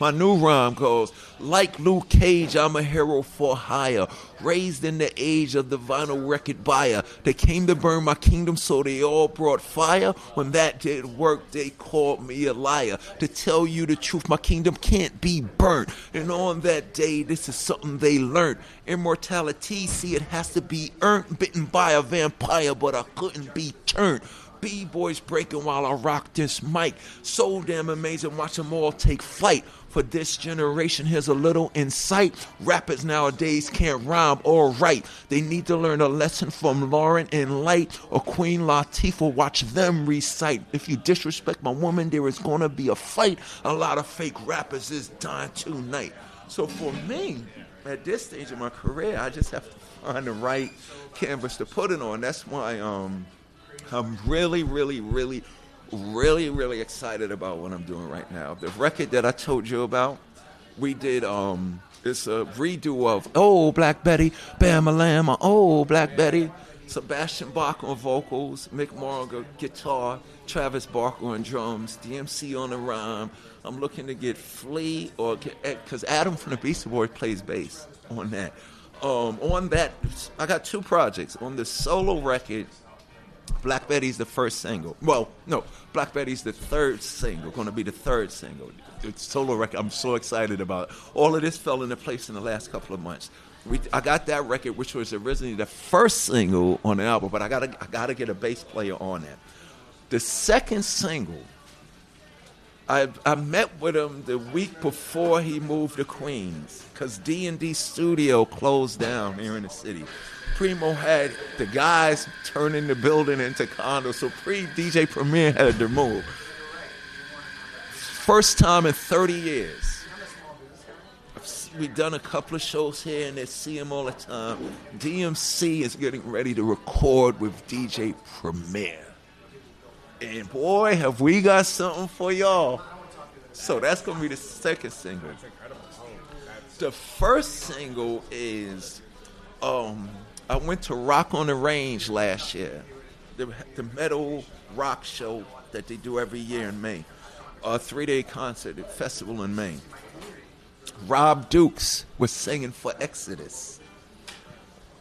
My new rhyme goes, like Luke Cage, I'm a hero for hire. Raised in the age of the vinyl record buyer. They came to burn my kingdom, so they all brought fire. When that did work, they called me a liar. To tell you the truth, my kingdom can't be burnt. And on that day, this is something they learned. Immortality, see, it has to be earned. Bitten by a vampire, but I couldn't be turned. B-boys breaking while I rock this mic. So damn amazing, watch them all take flight. For this generation, here's a little insight. Rappers nowadays can't rhyme or write. They need to learn a lesson from Lauren and Light or Queen Latifah. Watch them recite. If you disrespect my woman, there is gonna be a fight. A lot of fake rappers is dying tonight. So for me, at this stage of my career, I just have to find the right canvas to put it on. That's why um, I'm really, really, really, really, really excited about what I'm doing right now. The record that I told you about, we did. Um, it's a redo of "Oh Black Betty," Bam a Lamb, "Oh Black Betty." Sebastian Bach on vocals, Mick Morgan guitar, Travis Barker on drums, DMC on the rhyme. I'm looking to get Flea or because Adam from the Beastie Boys plays bass on that. Um, on that, I got two projects. On the solo record, Black Betty's the first single. Well, no, Black Betty's the third single. Going to be the third single. It's solo record. I'm so excited about. It. All of this fell into place in the last couple of months. We, I got that record, which was originally the first single on the album, but I gotta, I gotta get a bass player on that. The second single, I, I met with him the week before he moved to Queens, cause D and D Studio closed down here in the city. Primo had the guys turning the building into condos, so pre DJ Premier had to move. First time in 30 years we've done a couple of shows here and they see him all the time. DMC is getting ready to record with DJ Premier. And boy, have we got something for y'all. So that's going to be the second single. The first single is um, I went to Rock on the Range last year, the, the metal rock show that they do every year in May, a three day concert festival in May. Rob Dukes was singing for Exodus.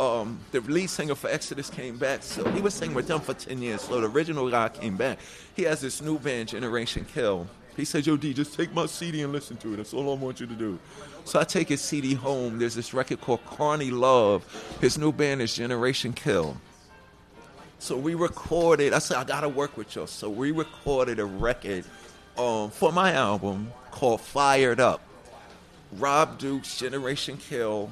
Um, the lead singer for Exodus came back, so he was singing with them for 10 years. So the original guy came back. He has this new band, Generation Kill. He said, Yo, D, just take my CD and listen to it. That's all I want you to do. So I take his CD home. There's this record called Carney Love. His new band is Generation Kill. So we recorded, I said, I gotta work with y'all. So we recorded a record um, for my album called Fired Up. Rob Dukes Generation Kill,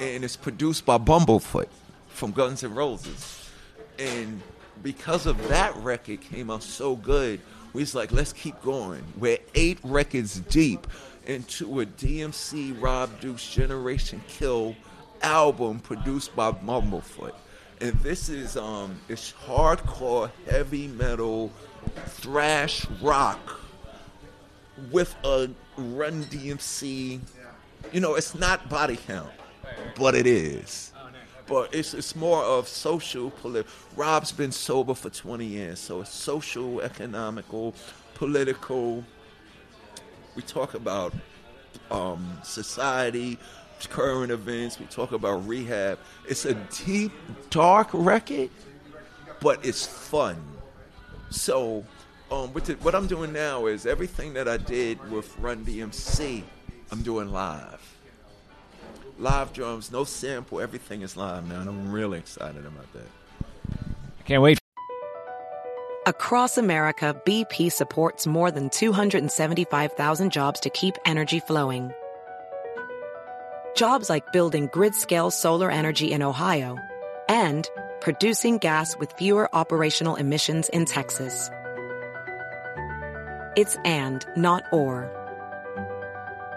and it's produced by Bumblefoot from Guns N' Roses. And because of that record came out so good, we was like, let's keep going. We're eight records deep into a DMC Rob Dukes Generation Kill album produced by Bumblefoot. And this is um it's hardcore heavy metal thrash rock with a Run DMC. You know, it's not body count, but it is. But it's it's more of social, political. Rob's been sober for 20 years, so it's social, economical, political. We talk about um, society, current events. We talk about rehab. It's a deep, dark record, but it's fun. So um, the, what I'm doing now is everything that I did with Run DMC, I'm doing live. Live drums, no sample, everything is live now, and I'm really excited about that. I can't wait. Across America, BP supports more than 275,000 jobs to keep energy flowing. Jobs like building grid-scale solar energy in Ohio and producing gas with fewer operational emissions in Texas. It's and, not or.